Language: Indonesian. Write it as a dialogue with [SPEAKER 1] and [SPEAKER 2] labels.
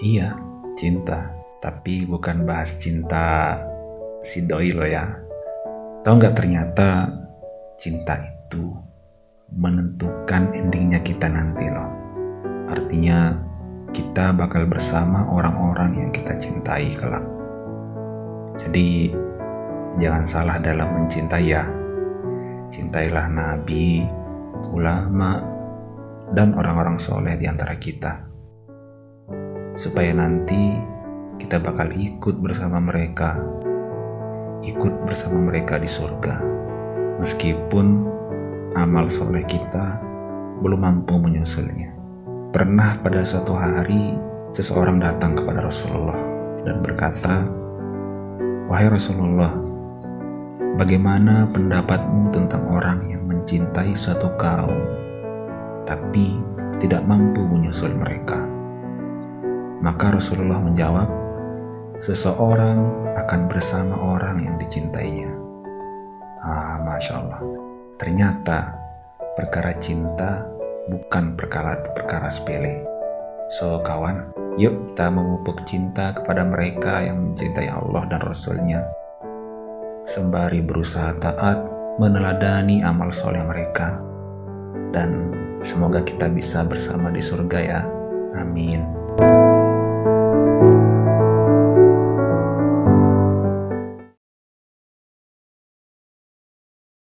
[SPEAKER 1] Iya, cinta. Tapi bukan bahas cinta si doi lo ya. Tahu nggak ternyata cinta itu menentukan endingnya kita nanti loh. Artinya kita bakal bersama orang-orang yang kita cintai kelak. Jadi jangan salah dalam mencintai ya. Cintailah nabi, ulama, dan orang-orang soleh di antara kita. Supaya nanti kita bakal ikut bersama mereka, ikut bersama mereka di surga. Meskipun amal soleh kita belum mampu menyusulnya. Pernah pada suatu hari seseorang datang kepada Rasulullah dan berkata, Wahai Rasulullah, bagaimana pendapatmu tentang orang yang mencintai suatu kaum, tapi tidak mampu menyusul mereka? Maka Rasulullah menjawab, seseorang akan bersama orang yang dicintainya. Ah, Masya Allah. Ternyata perkara cinta bukan perkara perkara sepele. So kawan, yuk kita memupuk cinta kepada mereka yang mencintai Allah dan Rasulnya. Sembari berusaha taat meneladani amal soleh mereka. Dan semoga kita bisa bersama di surga ya. Amin.